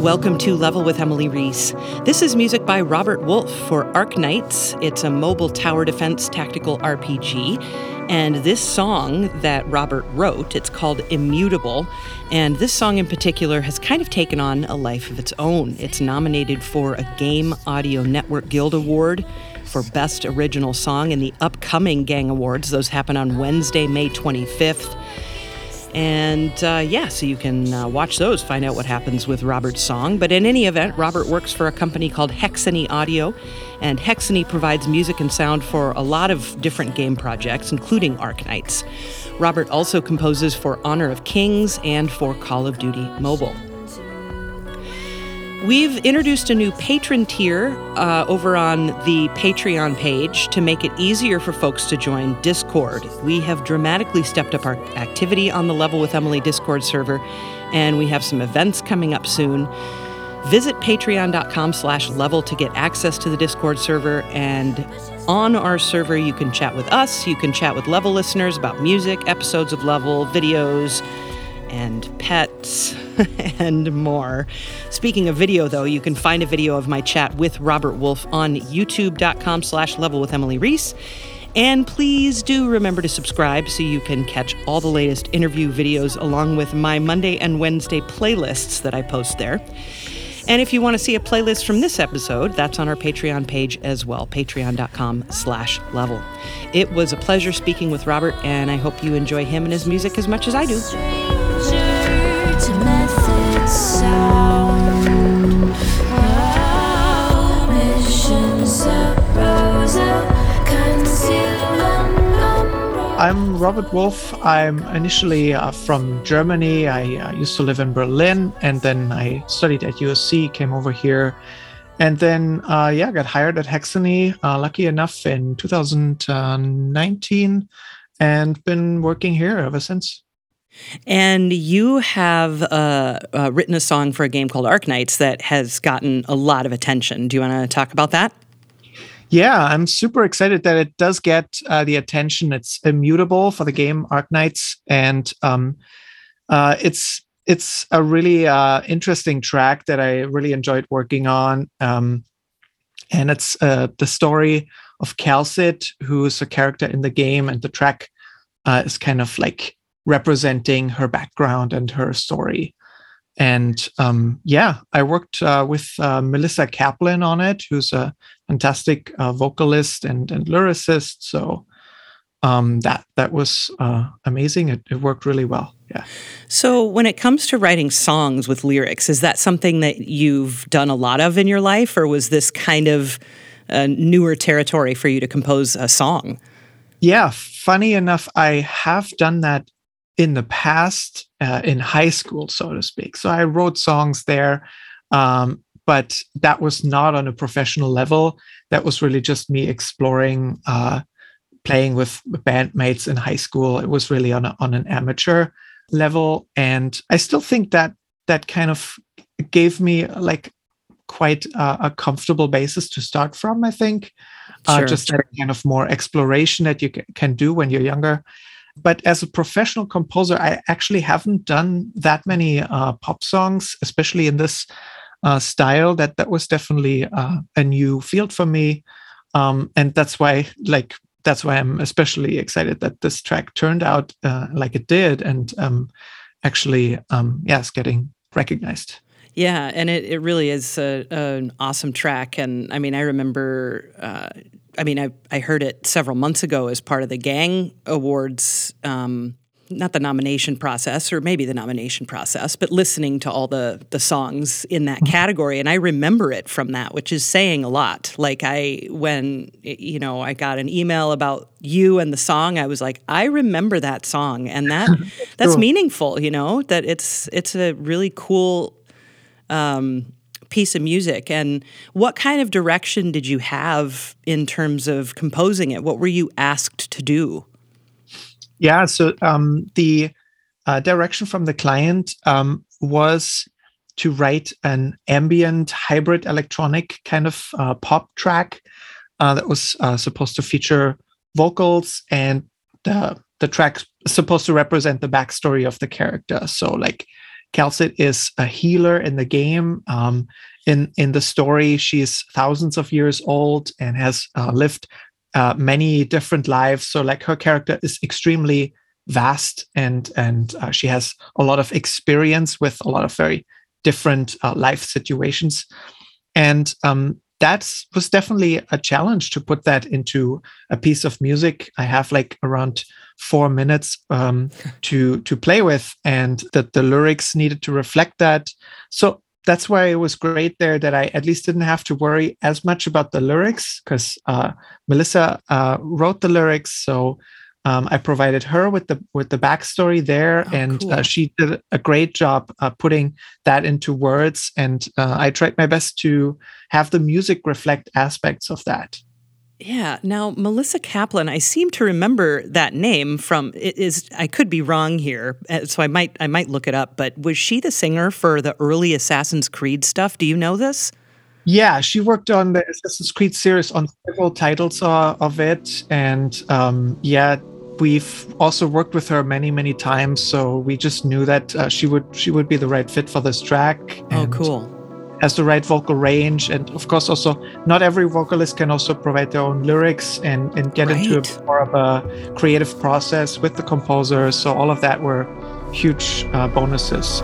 Welcome to Level with Emily Reese. This is music by Robert Wolf for Arknights. It's a mobile tower defense tactical RPG. And this song that Robert wrote, it's called Immutable. And this song in particular has kind of taken on a life of its own. It's nominated for a Game Audio Network Guild Award for Best Original Song in the upcoming Gang Awards. Those happen on Wednesday, May 25th. And uh, yeah, so you can uh, watch those, find out what happens with Robert's song. But in any event, Robert works for a company called Hexany Audio, and Hexany provides music and sound for a lot of different game projects, including Arknights. Robert also composes for Honor of Kings and for Call of Duty Mobile. We've introduced a new patron tier uh, over on the Patreon page to make it easier for folks to join Discord. We have dramatically stepped up our activity on the Level with Emily Discord server, and we have some events coming up soon. Visit patreon.com slash level to get access to the Discord server. And on our server, you can chat with us, you can chat with Level listeners about music, episodes of Level, videos, and pets and more. Speaking of video, though, you can find a video of my chat with Robert Wolf on youtube.com slash level with Emily Reese. And please do remember to subscribe so you can catch all the latest interview videos along with my Monday and Wednesday playlists that I post there. And if you want to see a playlist from this episode, that's on our Patreon page as well, patreon.com slash level. It was a pleasure speaking with Robert, and I hope you enjoy him and his music as much as I do. I'm Robert Wolf. I'm initially uh, from Germany. I uh, used to live in Berlin and then I studied at USC, came over here, and then, uh, yeah, got hired at Hexany, uh, lucky enough in 2019, and been working here ever since. And you have uh, uh, written a song for a game called Arknights that has gotten a lot of attention. Do you want to talk about that? Yeah, I'm super excited that it does get uh, the attention. It's immutable for the game Arknights, and um, uh, it's it's a really uh, interesting track that I really enjoyed working on. Um, and it's uh, the story of Kal'tsit, who's a character in the game, and the track uh, is kind of like representing her background and her story. And um, yeah, I worked uh, with uh, Melissa Kaplan on it, who's a fantastic uh, vocalist and, and lyricist. So um, that that was uh, amazing. It, it, worked really well. Yeah. So when it comes to writing songs with lyrics, is that something that you've done a lot of in your life, or was this kind of newer territory for you to compose a song? Yeah, funny enough, I have done that in the past uh, in high school, so to speak. So I wrote songs there, um, but that was not on a professional level. That was really just me exploring, uh, playing with bandmates in high school. It was really on a, on an amateur level, and I still think that that kind of gave me like quite a, a comfortable basis to start from. I think. Uh, sure, just that kind of more exploration that you can do when you're younger but as a professional composer, I actually haven't done that many uh, pop songs, especially in this uh, style. That that was definitely uh, a new field for me, um, and that's why, like, that's why I'm especially excited that this track turned out uh, like it did, and um, actually, um, yes, getting recognized. Yeah, and it, it really is a, an awesome track. And I mean, I remember uh, I mean, I, I heard it several months ago as part of the Gang Awards, um, not the nomination process, or maybe the nomination process, but listening to all the the songs in that mm-hmm. category, and I remember it from that, which is saying a lot. Like I, when you know, I got an email about you and the song, I was like, I remember that song, and that that's meaningful. You know, that it's it's a really cool. Um, piece of music and what kind of direction did you have in terms of composing it what were you asked to do yeah so um, the uh, direction from the client um, was to write an ambient hybrid electronic kind of uh, pop track uh, that was uh, supposed to feature vocals and the the track supposed to represent the backstory of the character so like Kal'tsit is a healer in the game. Um, in in the story, she's thousands of years old and has uh, lived uh, many different lives. So like her character is extremely vast and and uh, she has a lot of experience with a lot of very different uh, life situations. And um, that was definitely a challenge to put that into a piece of music. I have like around four minutes um, to to play with, and that the lyrics needed to reflect that. So that's why it was great there that I at least didn't have to worry as much about the lyrics because uh, Melissa uh, wrote the lyrics, so um, I provided her with the with the backstory there, oh, and uh, cool. uh, she did a great job uh, putting that into words. And uh, I tried my best to have the music reflect aspects of that. Yeah. Now, Melissa Kaplan, I seem to remember that name from. It is I could be wrong here, uh, so I might I might look it up. But was she the singer for the early Assassin's Creed stuff? Do you know this? Yeah, she worked on the Assassin's Creed series on several titles uh, of it, and um, yeah, we've also worked with her many, many times. So we just knew that uh, she would she would be the right fit for this track. Oh, cool! Has the right vocal range, and of course, also not every vocalist can also provide their own lyrics and and get right. into a, more of a creative process with the composer. So all of that were huge uh, bonuses.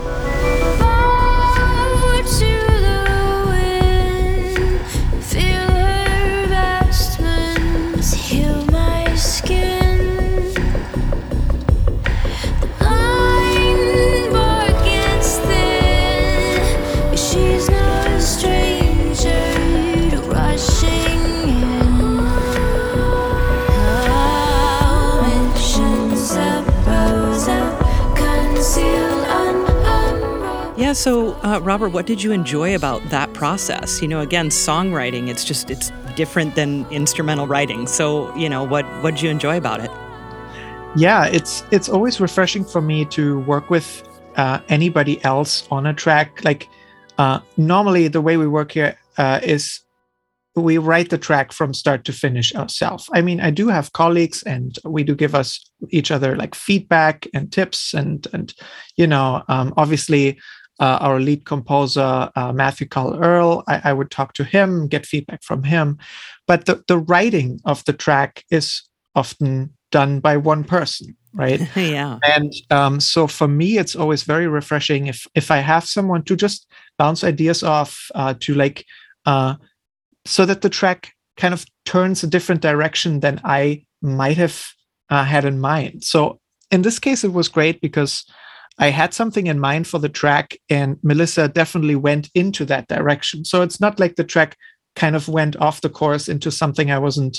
So uh, Robert, what did you enjoy about that process? You know, again, songwriting, it's just, it's different than instrumental writing. So, you know, what, what did you enjoy about it? Yeah, it's, it's always refreshing for me to work with uh, anybody else on a track. Like, uh, normally the way we work here uh, is we write the track from start to finish ourselves. I mean, I do have colleagues and we do give us each other like feedback and tips and and you know, um, obviously uh, our lead composer, uh, Matthew Carl Earl. I, I, would talk to him, get feedback from him. But the, the writing of the track is often done by one person, right? yeah. And um, so for me, it's always very refreshing if if I have someone to just bounce ideas off, uh, to like, uh, so that the track kind of turns a different direction than I might have uh, had in mind. So in this case, it was great because I had something in mind for the track, and Melissa definitely went into that direction. So it's not like the track kind of went off the course into something I wasn't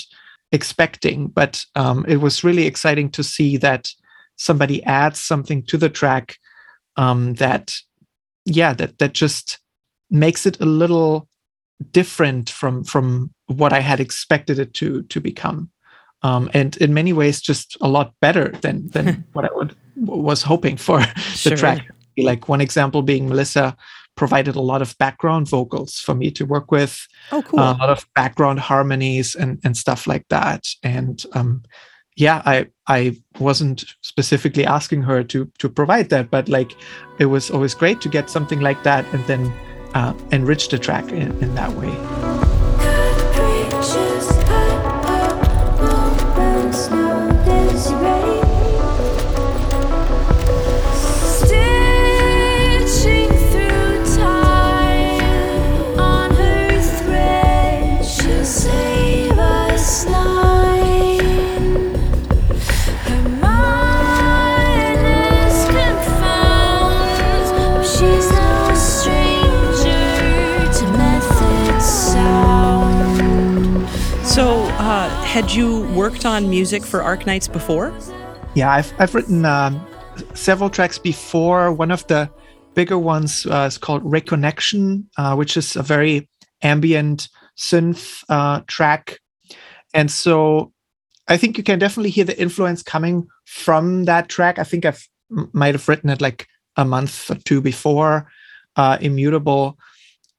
expecting, but um, it was really exciting to see that somebody adds something to the track um, that, yeah, that that just makes it a little different from from what I had expected it to to become. Um, and in many ways, just a lot better than than what I would was hoping for the track. Like one example being Melissa provided a lot of background vocals for me to work with. Oh, cool! Uh, a lot of background harmonies and and stuff like that. And um, yeah, I I wasn't specifically asking her to to provide that, but like it was always great to get something like that and then uh, enrich the track in, in that way. Had you worked on music for Arknights before? Yeah, I've, I've written um, several tracks before. One of the bigger ones uh, is called Reconnection, uh, which is a very ambient synth uh, track. And so I think you can definitely hear the influence coming from that track. I think I might have written it like a month or two before uh, Immutable.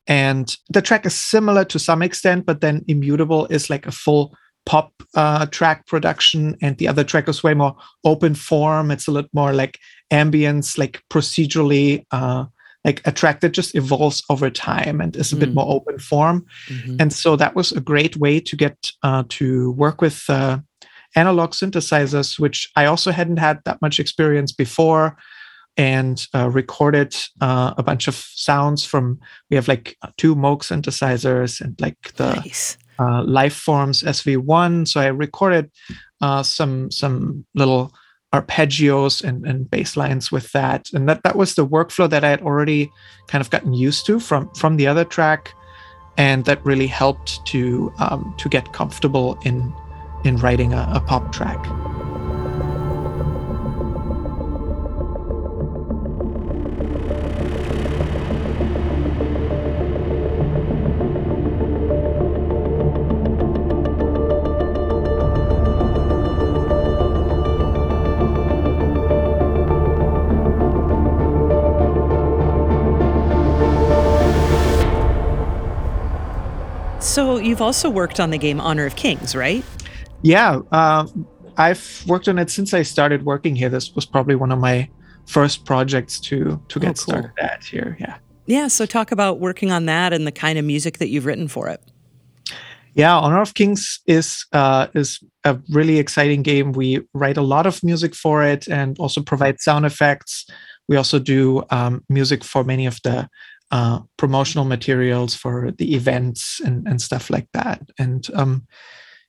And the track is similar to some extent, but then Immutable is like a full pop uh, track production, and the other track is way more open form. It's a little more like ambience, like procedurally, uh, like a track that just evolves over time and is a mm. bit more open form. Mm-hmm. And so that was a great way to get uh, to work with uh, analog synthesizers, which I also hadn't had that much experience before and uh, recorded uh, a bunch of sounds from we have like two moog synthesizers and like the nice. Uh, Lifeforms sv1 so i recorded uh, some some little arpeggios and, and bass lines with that. And that that was the workflow that i had already kind of gotten used to from from the other track. And that really helped to um, to get comfortable in in writing a, a pop track you've also worked on the game Honor of Kings, right? Yeah, uh, I've worked on it since I started working here. This was probably one of my first projects to to get oh, cool. started at here. Yeah. Yeah. So talk about working on that and the kind of music that you've written for it. Yeah, Honor of Kings is uh, is a really exciting game. We write a lot of music for it and also provide sound effects. We also do um, music for many of the uh, promotional materials for the events and, and stuff like that. And um,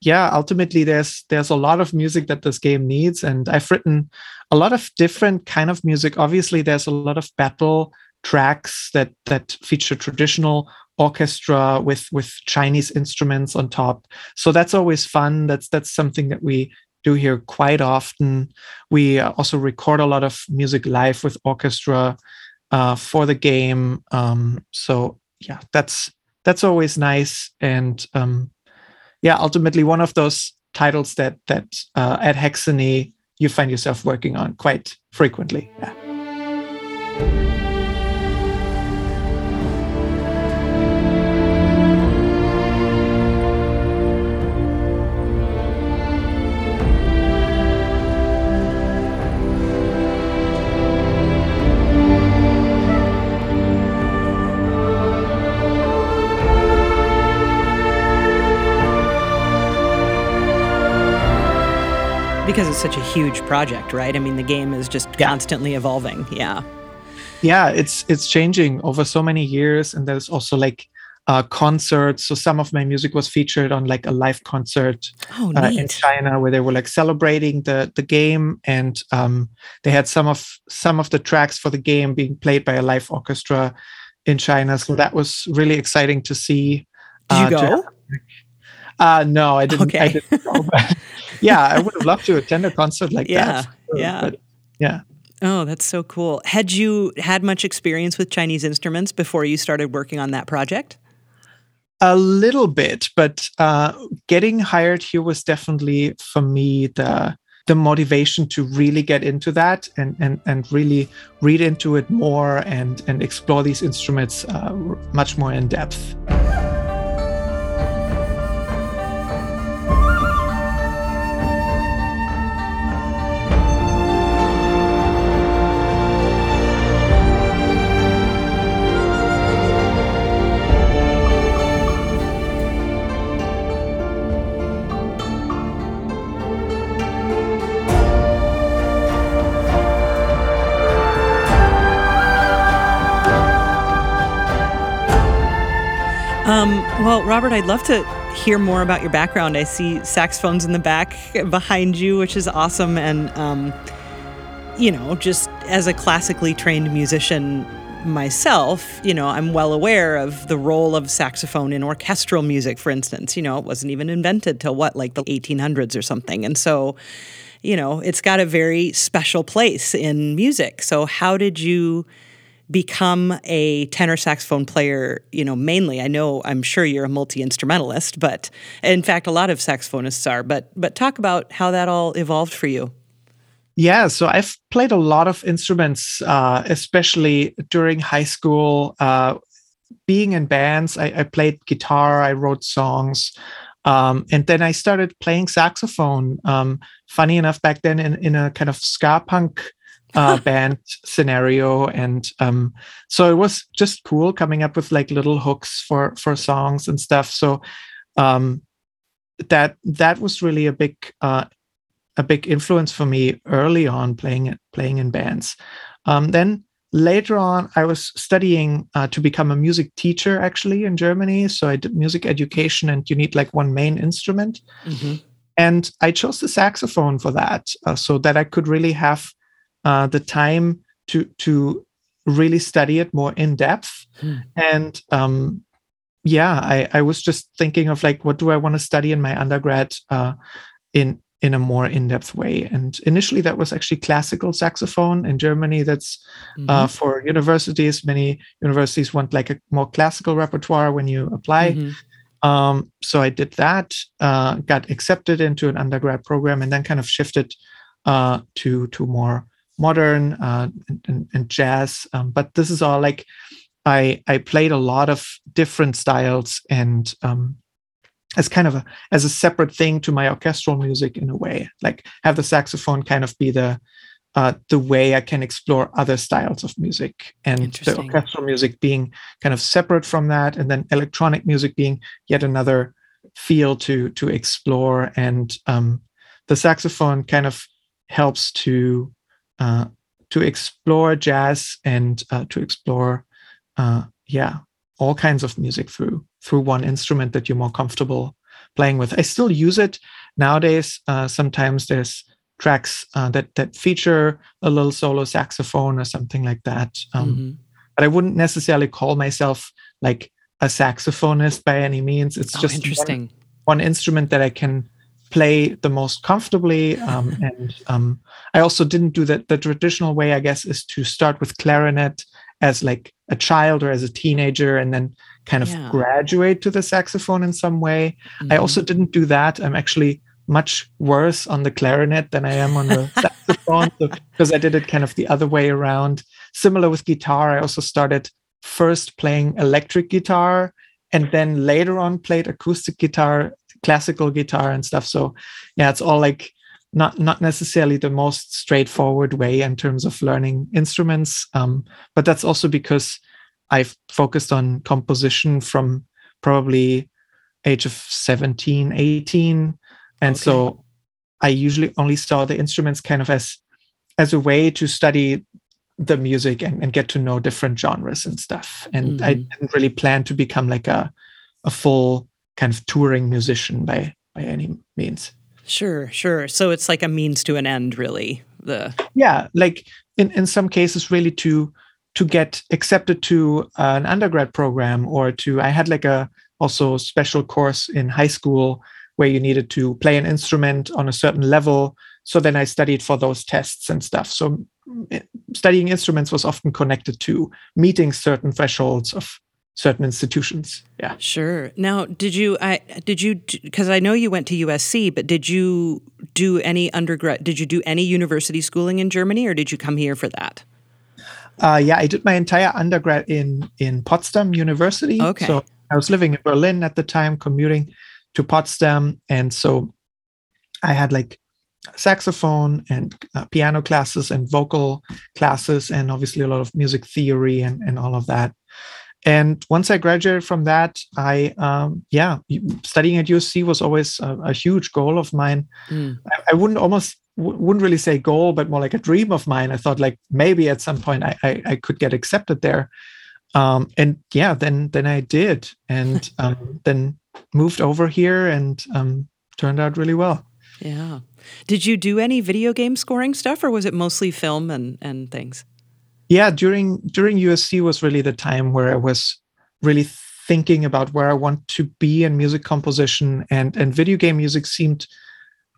yeah, ultimately there's there's a lot of music that this game needs, and I've written a lot of different kind of music. Obviously, there's a lot of battle tracks that that feature traditional orchestra with with Chinese instruments on top. So that's always fun. That's that's something that we do here quite often. We also record a lot of music live with orchestra uh, for the game. Um, so yeah, that's that's always nice, and um, yeah, ultimately one of those titles that that uh, at Hexany you find yourself working on quite frequently. Yeah. Such a huge project, right? I mean, the game is just yeah. constantly evolving. Yeah. Yeah, it's it's changing over so many years, and there's also like uh, concerts. So some of my music was featured on like a live concert oh, uh, in China where they were like celebrating the the game, and um, they had some of some of the tracks for the game being played by a live orchestra in China. So that was really exciting to see. Did you uh, go? Uh, no, I didn't. Okay. I didn't go, yeah, I would have loved to attend a concert like yeah, that. Sure, yeah. yeah. Oh, that's so cool. Had you had much experience with Chinese instruments before you started working on that project? A little bit, but uh, getting hired here was definitely for me the the motivation to really get into that and and and really read into it more and and explore these instruments uh, much more in depth. Well, Robert, I'd love to hear more about your background. I see saxophones in the back behind you, which is awesome. And, um, you know, just as a classically trained musician myself, you know, I'm well aware of the role of saxophone in orchestral music, for instance. You know, it wasn't even invented till what, like the 1800s or something. And so, you know, it's got a very special place in music. So, how did you? Become a tenor saxophone player, you know, mainly. I know I'm sure you're a multi-instrumentalist, but in fact a lot of saxophonists are, but but talk about how that all evolved for you. Yeah, so I've played a lot of instruments, uh, especially during high school. Uh, being in bands, I, I, played guitar, I wrote songs. Um, and then I started playing saxophone. Um, funny enough, back then in, in a kind of ska punk uh, band scenario, and um, so it was just cool coming up with like little hooks for for songs and stuff. So um, that that was really a big uh, a big influence for me early on playing playing in bands. Um, then later on, I was studying uh, to become a music teacher actually in Germany. So I did music education, and you need like one main instrument. Mm-hmm. And I chose the saxophone for that, uh, so that I could really have uh, the time to to really study it more in depth. Mm. And um, yeah, I, I was just thinking of like, what do I want to study in my undergrad uh, in in a more in-depth way and initially that was actually classical saxophone in germany that's uh, mm-hmm. uh, for universities many universities want like a more classical repertoire when you apply mm-hmm. um, so i did that uh, got accepted into an undergrad program and then kind of shifted uh, to to more modern uh, and, and, and, jazz um, but this is all like i i played a lot of different styles and um, as kind of a as a separate thing to my orchestral music in a way like have the saxophone kind of be the uh, the way I can explore other styles of music, and the orchestral music being kind of separate from that, and then electronic music being yet another field to to explore. And um, the saxophone kind of helps to uh, to explore jazz and uh, to explore, uh, yeah, all kinds of music through through one instrument that you're more comfortable playing with. I still use it nowadays. Uh, sometimes there's tracks uh, that that feature a little solo saxophone or something like that. Um, mm-hmm. But I wouldn't necessarily call myself like a saxophonist by any means. It's oh, just interesting. One, one, instrument that I can play the most comfortably. Um, and um, I also didn't do that the traditional way. I guess is to start with clarinet as like a child or as a teenager, and then kind of yeah. graduate to the saxophone in some way. Mm-hmm. I also didn't do that. I'm actually much worse on the clarinet than I am on the saxophone because I did it kind of the other way around. Similar with guitar, I also started first playing electric guitar and then later on played acoustic guitar, classical guitar and stuff. So yeah, it's all like not not necessarily the most straightforward way in terms of learning instruments. Um, but that's also because I've focused on composition from probably age of 17, 18. And okay. so I usually only saw the instruments kind of as as a way to study the music and, and get to know different genres and stuff. And mm-hmm. I didn't really plan to become like a a full kind of touring musician by by any means. Sure, sure. So it's like a means to an end, really. The yeah, like in in some cases, really to to get accepted to an undergrad program or to i had like a also special course in high school where you needed to play an instrument on a certain level so then i studied for those tests and stuff so mm, studying instruments was often connected to meeting certain thresholds of certain institutions yeah sure now did you i did you because i know you went to usc but did you do any undergrad did you do any university schooling in germany or did you come here for that uh, yeah, I did my entire undergrad in in Potsdam University. Okay. So I was living in Berlin at the time, commuting to Potsdam, and so I had like saxophone and uh, piano classes and vocal classes, and obviously a lot of music theory and and all of that. And once I graduated from that, I um, yeah, studying at USC was always a, a huge goal of mine. Mm. I, I wouldn't almost wouldn't really say goal, but more like a dream of mine. I thought like maybe at some point I, I, I could get accepted there. Um, and yeah, then then I did, and um, then moved over here, and um, turned out really well. Yeah. Did you do any video game scoring stuff, or was it mostly film and and things? Yeah, during during USC was really the time where I was really thinking about where I want to be in music composition, and and video game music seemed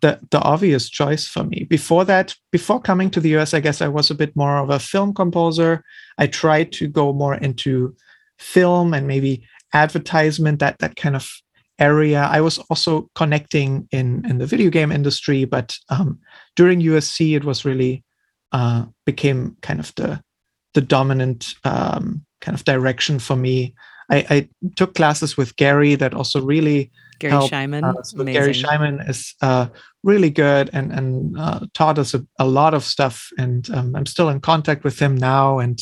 the the obvious choice for me. Before that, before coming to the US, I guess I was a bit more of a film composer. I tried to go more into film and maybe advertisement, that that kind of area. I was also connecting in in the video game industry, but um, during USC, it was really uh, became kind of the the dominant um, kind of direction for me. I, I, took classes with Garry that also really Garry helped. Schyman. Uh, so Garry Schyman is uh, really good and and uh, taught us a, a, lot of stuff. And um, I'm still in contact with him now. And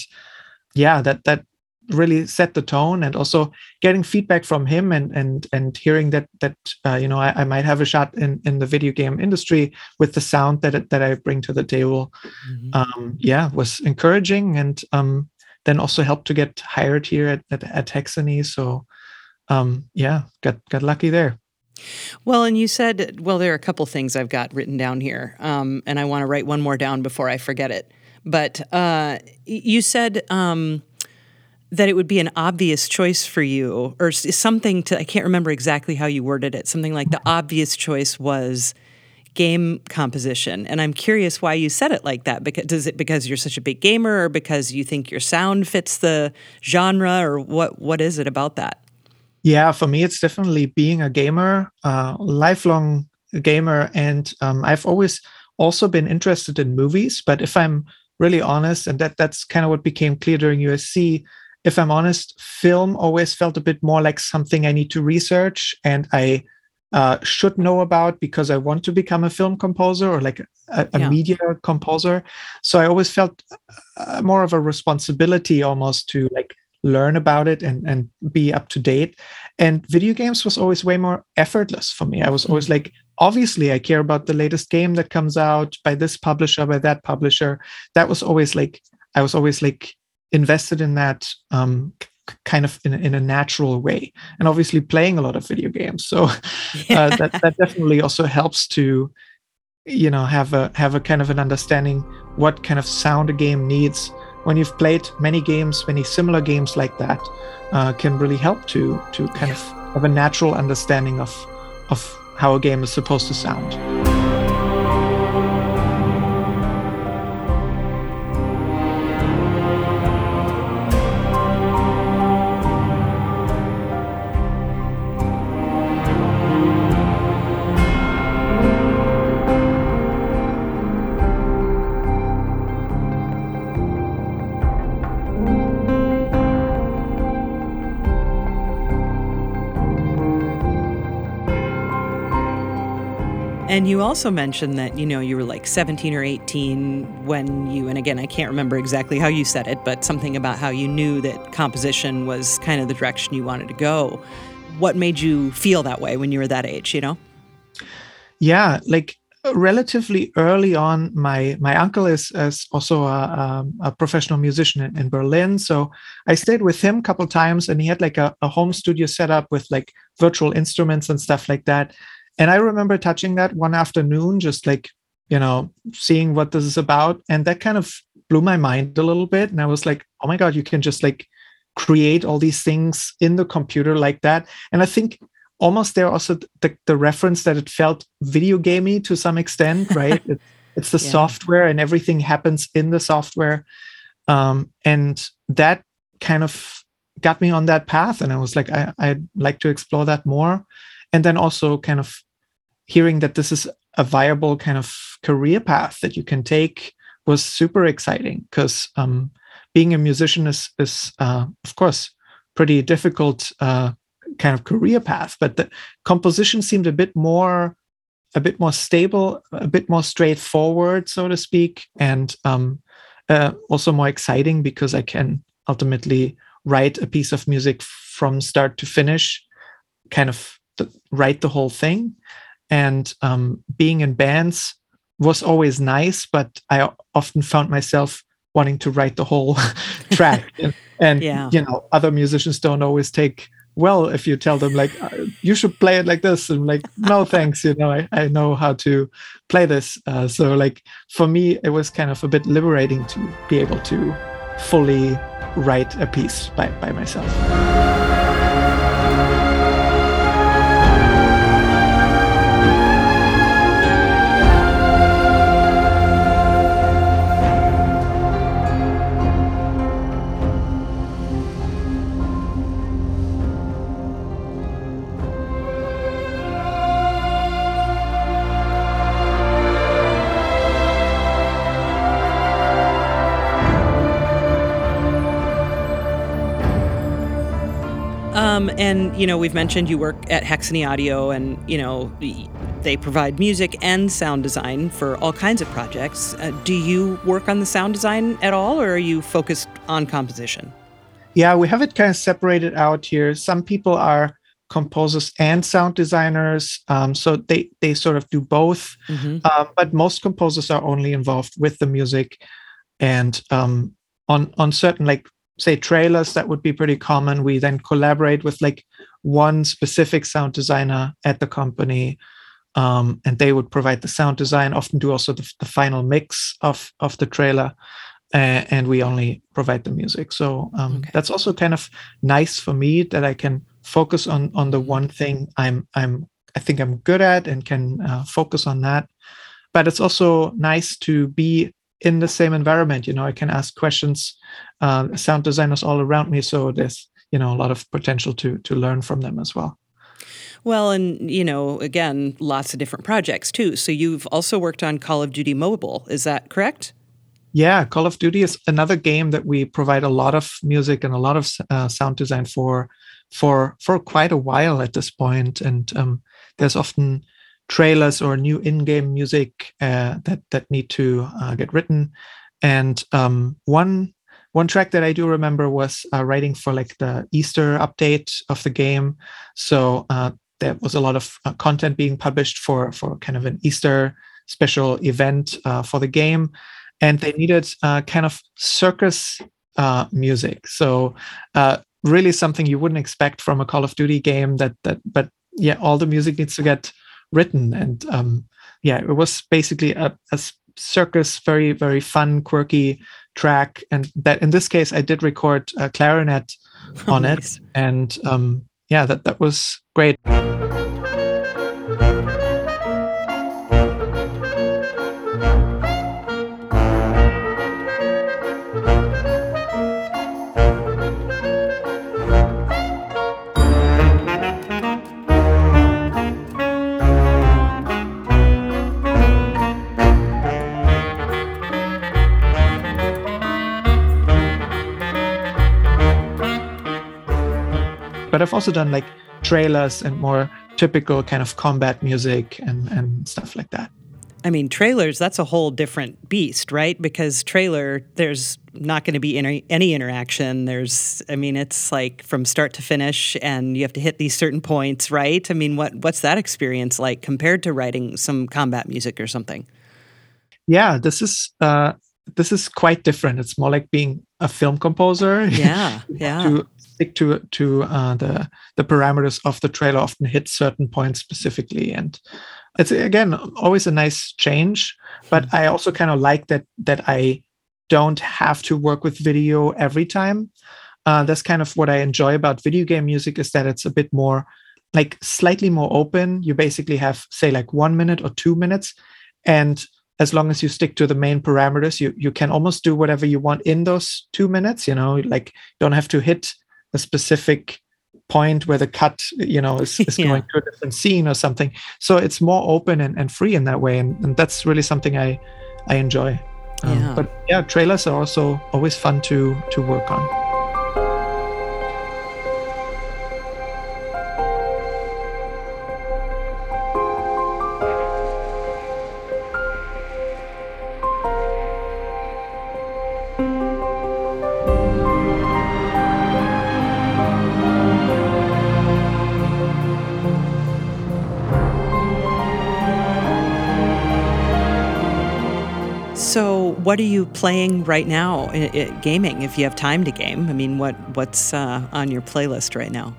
yeah, that that really set the tone and also getting feedback from him and and and hearing that that uh, you know I, I, might have a shot in in the video game industry with the sound that that I bring to the table mm-hmm. um, yeah was encouraging and um, then also helped to get hired here at at, at Hexany so um, yeah got got lucky there well, and you said, well, there are a couple things I've got written down here, um, and I want to write one more down before I forget it. But uh, you said um, that it would be an obvious choice for you, or something to, I can't remember exactly how you worded it, something like the obvious choice was game composition. And I'm curious why you said it like that. Because is it because you're such a big gamer or because you think your sound fits the genre or what what is it about that? Yeah, for me it's definitely being a gamer, uh, lifelong gamer and um, I've always also been interested in movies, but if I'm really honest and that that's kind of what became clear during USC if I'm honest, film always felt a bit more like something I need to research and I uh, should know about because I want to become a film composer or like a, a yeah. media composer. So I always felt uh, more of a responsibility almost to like learn about it and, and be up to date. And video games was always way more effortless for me. I was always mm-hmm. like, obviously, I care about the latest game that comes out by this publisher, by that publisher. That was always like, I was always like invested in that um, kind of in, in a natural way. And obviously playing a lot of video games so uh, that, that definitely also helps to you know have a have a kind of an understanding what kind of sound a game needs. When you've played many games many similar games like that uh, can really help to to kind yeah. of have a natural understanding of of how a game is supposed to sound And you also mentioned that, you know, you were like 17 or 18 when you, and again, I can't remember exactly how you said it, but something about how you knew that composition was kind of the direction you wanted to go. What made you feel that way when you were that age, you know? Yeah, like relatively early on, my my uncle is, is also a, a, a professional musician in, in, Berlin. So I stayed with him a couple times, and he had like a, a home studio set up with like virtual instruments and stuff like that. And I remember touching that one afternoon, just like, you know, seeing what this is about. And that kind of blew my mind a little bit. And I was like, oh my God, you can just like create all these things in the computer like that. And I think almost there also the, the reference that it felt video gamey to some extent, right? it, it's the yeah. software and everything happens in the software. Um, and that kind of got me on that path. And I was like, I, I'd like to explore that more. And then also kind of hearing that this is a viable kind of career path that you can take was super exciting because um, being a musician is, is uh, of course, pretty difficult uh, kind of career path. But the composition seemed a bit more, a bit more stable, a bit more straightforward, so to speak, and um, uh, also more exciting because I can ultimately write a piece of music from start to finish, kind of write the whole thing and um, being in bands was always nice but i often found myself wanting to write the whole track. And, and yeah. you know other musicians don't always take well if you tell them like uh, you should play it like this and like no thanks you know i, I know how to play this. Uh, so like for me it was kind of a bit liberating to be able to fully write a piece by, by myself Um, and you know, we've mentioned you work at Hexany Audio, and you know, they provide music and sound design for all kinds of projects. Uh, do you work on the sound design at all, or are you focused on composition? Yeah, we have it kind of separated out here. Some people are composers and sound designers, um, so they they sort of do both. Mm-hmm. Uh, but most composers are only involved with the music, and um, on on certain like say trailers that would be pretty common. We then collaborate with like one specific sound designer at the company um, and they would provide the sound design often do also the, the final mix of of the trailer uh, and we only provide the music so um, okay. that's also kind of nice for me that i can focus on on the one thing i'm i'm i think i'm good at and can uh, focus on that but it's also nice to be in the same environment you know i can ask questions uh, sound designers all around me so there's you know a lot of potential to to learn from them as well well, and you know, again, lots of different projects too. So you've also worked on Call of Duty Mobile, is that correct? Yeah, Call of Duty is another game that we provide a lot of music and a lot of uh, sound design for for for quite a while at this point, and um, there's often trailers or new in-game music uh, that that need to uh, get written. And um, one one track that I do remember was uh, writing for like the Easter update of the game. So uh, there was a lot of uh, content being published for for kind of an Easter special event uh, for the game, and they needed kind of circus music. So really something you wouldn't expect from a Call of Duty game. That that but yeah, all the music needs to get written, and um, yeah, it was basically a, a circus, very very fun, quirky track, and that in this case I did record a clarinet on nice. it, and um, yeah, that that was great. Also done like trailers and more typical kind of combat music and, and stuff like that. I mean, trailers, that's a whole different beast, right? Because trailer, there's not going to be any, any interaction. There's, I mean, it's like from start to finish and you have to hit these certain points, right? I mean, what what's that experience like compared to writing some combat music or something? Yeah, this is uh this is quite different. It's more like being a film composer. Yeah, yeah. to stick to to uh, the the parameters of the trailer often hit certain points specifically and it's again always a nice change but hmm. i also kind of like that that i don't have to work with video every time uh, that's kind of what i enjoy about video game music is that it's a bit more like slightly more open you basically have say like one minute or two minutes and as long as you stick to the main parameters you you can almost do whatever you want in those two minutes you know like don't have to hit a specific point where the cut you know is, is yeah. going to a different scene or something so it's more open and, and free in that way and, and that's really something i i enjoy um, yeah. but yeah trailers are also always fun to to work on what are you playing right now? gaming, if you have time to game. I mean, what what's uh, on your playlist right now?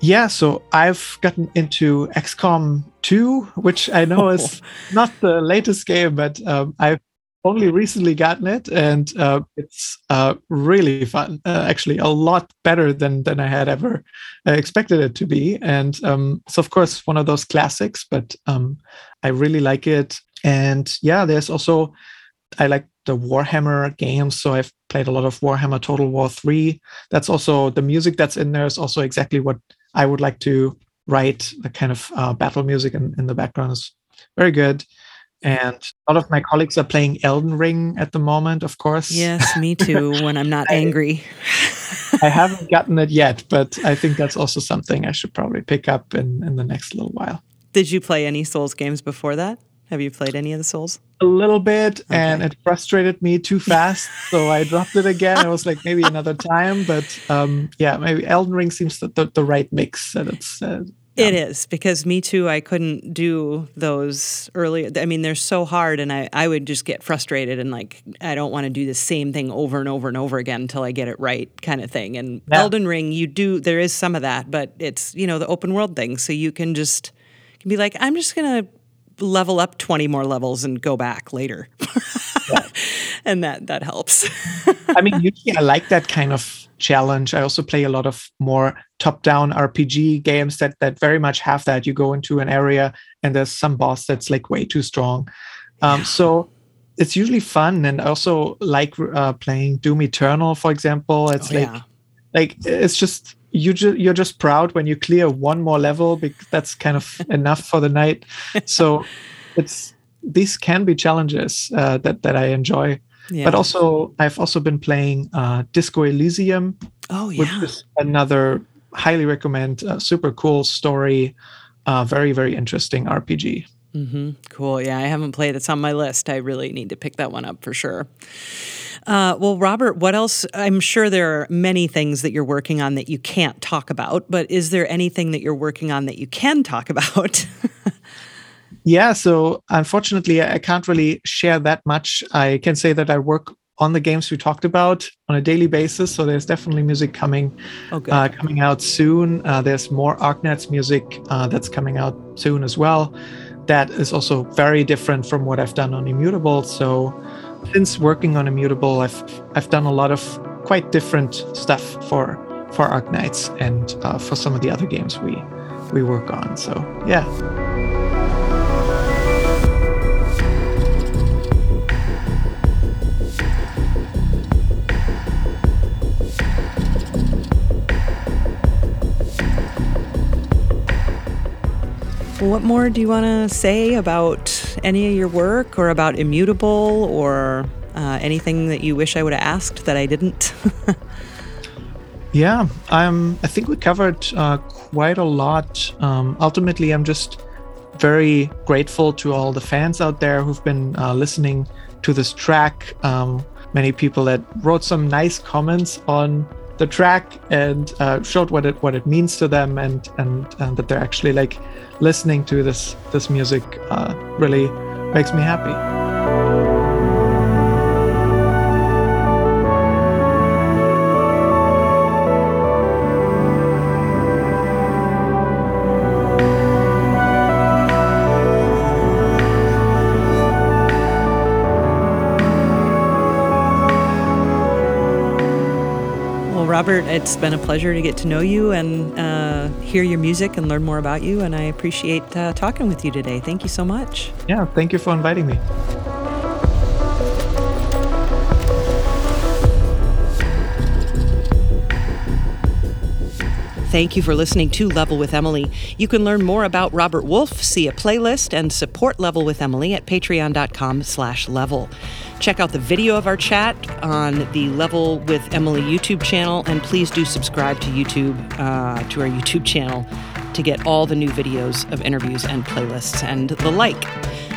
Yeah, so I've gotten into XCOM 2, which I know is not the latest game, but um, I've only recently gotten it, and uh, it's uh, really fun. Uh, actually, a lot better than than I had ever expected it to be. And um, it's of course one of those classics, but um, I really like it. And yeah, there's also I like the Warhammer games. So I've played a lot of Warhammer Total War 3. That's also the music that's in there is also exactly what I would like to write. The kind of uh, battle music in, in the background is very good. And a lot of my colleagues are playing Elden Ring at the moment, of course. Yes, me too, when I'm not angry. I haven't gotten it yet, but I think that's also something I should probably pick up in, in the next little while. Did you play any Souls games before that? Have you played any of the Souls? A little bit, okay. and it frustrated me too fast, so I dropped it again. I was like, maybe another time, but um, yeah, maybe Elden Ring seems the, the, the right mix, and it's uh, it is because me too. I couldn't do those early. I mean, they're so hard, and I, I would just get frustrated and like I don't want to do the same thing over and over and over again until I get it right, kind of thing. And yeah. Elden Ring, you do there is some of that, but it's you know the open world thing, so you can just can be like, I'm just gonna level up 20 more levels and go back later. yeah. And that that helps. I mean, usually I like that kind of challenge. I also play a lot of more top-down RPG games that that very much have that. You go into an area and there's some boss that's like way too strong. Um, yeah. So it's usually fun, and I also like uh, playing Doom Eternal, for example. It's oh, like yeah. like it's just you ju- you're just proud when you clear one more level because that's kind of enough for the night. So it's these can be challenges uh, that that I enjoy. Yeah. But also, I've also been playing uh, Disco Elysium. Oh yeah, which is another highly recommend. Uh, super cool story, uh, very very interesting RPG. Mm-hmm. Cool. Yeah, I haven't played. It's on my list. I really need to pick that one up for sure. Uh, well, Robert, what else? I'm sure there are many things that you're working on that you can't talk about, but is there anything that you're working on that you can talk about? yeah, so unfortunately, I can't really share that much. I can say that I work on the games we talked about on a daily basis. So there's definitely music coming okay. uh, coming out soon. Uh, there's more Arknights music uh, that's coming out soon as well. That is also very different from what I've done on Immutable. So since working on Immutable, I've I've done a lot of quite different stuff for for Arknights and uh, for some of the other games we we work on. So yeah. What more do you want to say about any of your work or about Immutable or uh, anything that you wish I would have asked that I didn't? yeah, I'm, I think we covered uh, quite a lot. Um, ultimately, I'm just very grateful to all the fans out there who've been uh, listening to this track. Um, many people that wrote some nice comments on the track and uh, showed what it what it means to them and and, and that they're actually like listening to this this music uh, really makes me happy. Robert, it's been a pleasure to get to know you and uh, hear your music and learn more about you. And I appreciate uh, talking with you today. Thank you so much. Yeah, thank you for inviting me. Thank you for listening to Level with Emily. You can learn more about Robert Wolf, see a playlist, and support Level with Emily at patreon.com slash level. Check out the video of our chat on the Level with Emily YouTube channel, and please do subscribe to YouTube, uh, to our YouTube channel to get all the new videos of interviews and playlists and the like.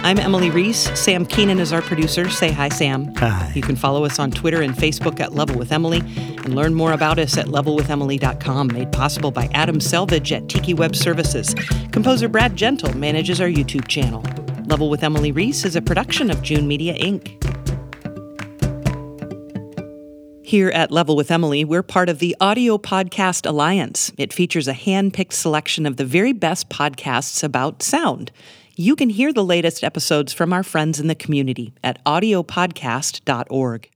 I'm Emily Reese. Sam Keenan is our producer. Say hi, Sam. Hi. You can follow us on Twitter and Facebook at Level with Emily and learn more about us at levelwithemily.com, made possible by Adam Selvage at Tiki Web Services. Composer Brad Gentle manages our YouTube channel. Level with Emily Reese is a production of June Media, Inc. Here at Level with Emily, we're part of the Audio Podcast Alliance. It features a hand picked selection of the very best podcasts about sound. You can hear the latest episodes from our friends in the community at audiopodcast.org.